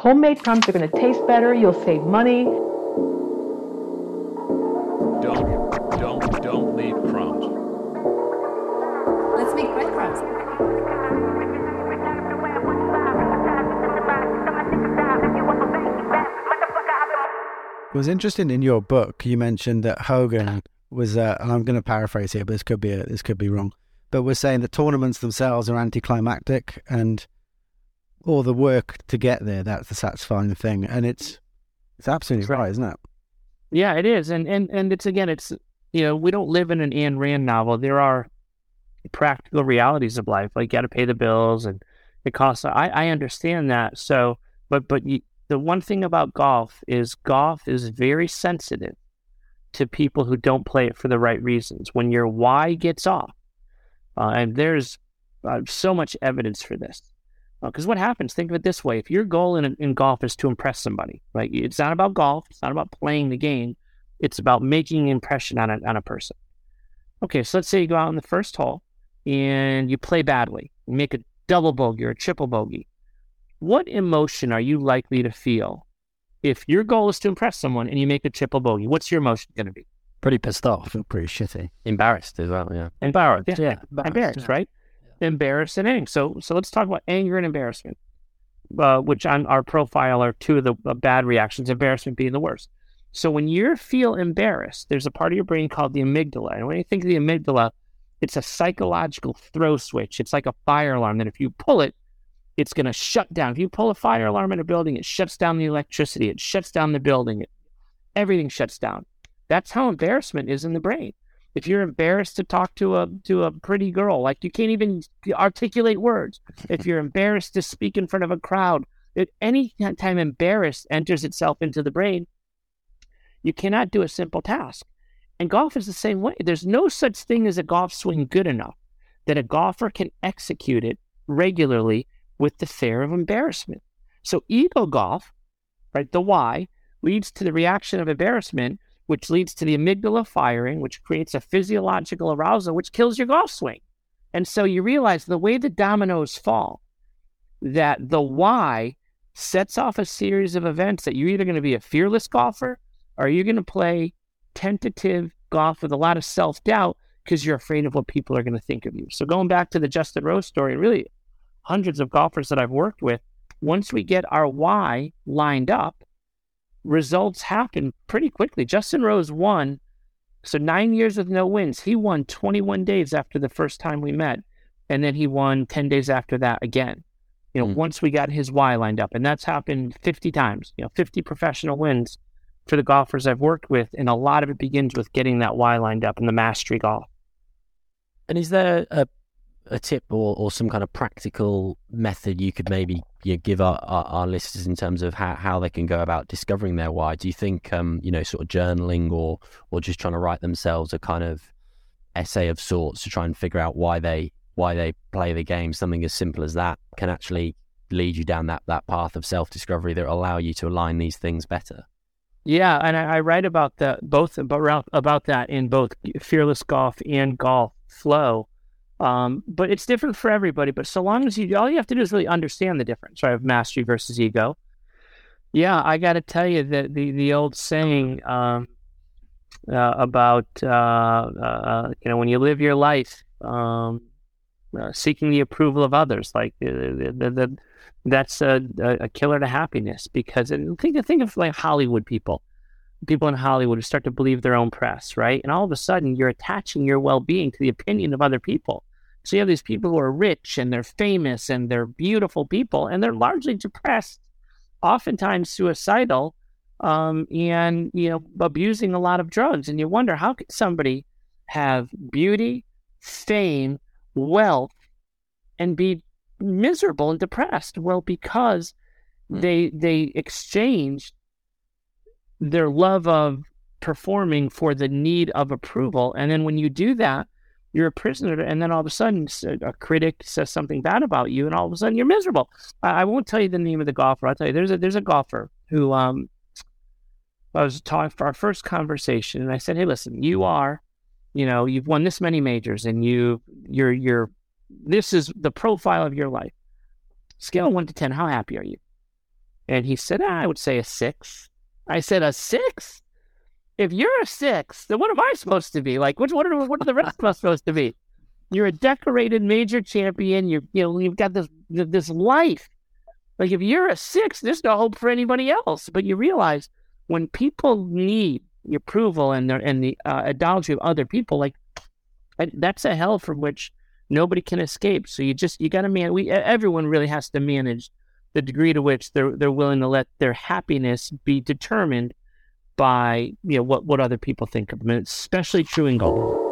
Homemade crumbs are going to taste better. You'll save money. Don't, don't, don't leave crumbs. Let's make breadcrumbs. It was interesting in your book. You mentioned that Hogan was, uh, and I'm going to paraphrase here, but this could be a, this could be wrong. But we're saying that tournaments themselves are anticlimactic, and all the work to get there that's the satisfying thing, and it's it's absolutely right, isn't it? Yeah, it is, and and and it's again, it's you know, we don't live in an Ayn Rand novel. There are practical realities of life, like you got to pay the bills and it costs. I I understand that. So, but but you, the one thing about golf is golf is very sensitive to people who don't play it for the right reasons. When your why gets off, uh, and there's uh, so much evidence for this. Because uh, what happens? Think of it this way: if your goal in, in golf is to impress somebody, right? It's not about golf. It's not about playing the game. It's about making an impression on a, on a person. Okay, so let's say you go out in the first hole and you play badly, you make a double bogey or a triple bogey what emotion are you likely to feel if your goal is to impress someone and you make a triple bogey? What's your emotion going to be? Pretty pissed off. I feel pretty shitty. Embarrassed as well, yeah. Embarrassed, yeah. Yeah, embarrassed, Embarrassed, yeah. right? Embarrassed and angry. So, so let's talk about anger and embarrassment, uh, which on our profile are two of the uh, bad reactions, embarrassment being the worst. So when you feel embarrassed, there's a part of your brain called the amygdala. And when you think of the amygdala, it's a psychological throw switch. It's like a fire alarm that if you pull it, it's going to shut down. If you pull a fire alarm in a building, it shuts down the electricity, it shuts down the building, it, everything shuts down. That's how embarrassment is in the brain. If you're embarrassed to talk to a to a pretty girl, like you can't even articulate words. If you're embarrassed to speak in front of a crowd, at any time embarrassed enters itself into the brain, you cannot do a simple task. And golf is the same way. There's no such thing as a golf swing good enough that a golfer can execute it regularly with the fear of embarrassment. So ego golf, right, the why, leads to the reaction of embarrassment, which leads to the amygdala firing, which creates a physiological arousal, which kills your golf swing. And so you realize the way the dominoes fall, that the why sets off a series of events that you're either going to be a fearless golfer or you're going to play tentative golf with a lot of self doubt because you're afraid of what people are going to think of you. So going back to the Justin Rose story, really hundreds of golfers that I've worked with, once we get our why lined up, results happen pretty quickly. Justin Rose won. So nine years with no wins. He won 21 days after the first time we met. And then he won 10 days after that again. You know, Mm. once we got his why lined up. And that's happened 50 times, you know, 50 professional wins for the golfers I've worked with. And a lot of it begins with getting that why lined up in the mastery golf. And is there a, a tip or, or some kind of practical method you could maybe you know, give our, our, our listeners in terms of how, how they can go about discovering their why? Do you think, um, you know, sort of journaling or or just trying to write themselves a kind of essay of sorts to try and figure out why they why they play the game, something as simple as that can actually lead you down that, that path of self discovery that will allow you to align these things better? Yeah, and I, I write about that both about about that in both fearless golf and golf flow. Um, but it's different for everybody. But so long as you all you have to do is really understand the difference, right, of mastery versus ego. Yeah, I got to tell you that the the old saying um, uh, about uh, uh, you know when you live your life um, uh, seeking the approval of others, like uh, the, the, the, that's a, a killer to happiness because and think think of like Hollywood people, people in Hollywood who start to believe their own press, right? And all of a sudden, you're attaching your well being to the opinion of other people. So you have these people who are rich and they're famous and they're beautiful people and they're largely depressed, oftentimes suicidal, um, and you know abusing a lot of drugs. And you wonder how could somebody have beauty, fame, wealth, and be miserable and depressed? Well, because they they exchanged their love of performing for the need of approval, and then when you do that, you're a prisoner. And then all of a sudden, a critic says something bad about you, and all of a sudden you're miserable. I, I won't tell you the name of the golfer. I'll tell you there's a there's a golfer who um I was talking for our first conversation, and I said, "Hey, listen, you are." You know, you've won this many majors, and you, you're, you're, this is the profile of your life. Scale one to ten, how happy are you? And he said, ah, I would say a six. I said, a six? If you're a six, then what am I supposed to be? Like, which, what, are, what are the rest of us supposed to be? You're a decorated major champion. You're, you know, you've got this, this life. Like, if you're a six, there's no hope for anybody else. But you realize when people need approval and, their, and the uh, idolatry of other people, like, that's a hell from which nobody can escape. So you just, you got to man, we, everyone really has to manage the degree to which they're they're willing to let their happiness be determined by you know what what other people think of them. And it's especially true in golf.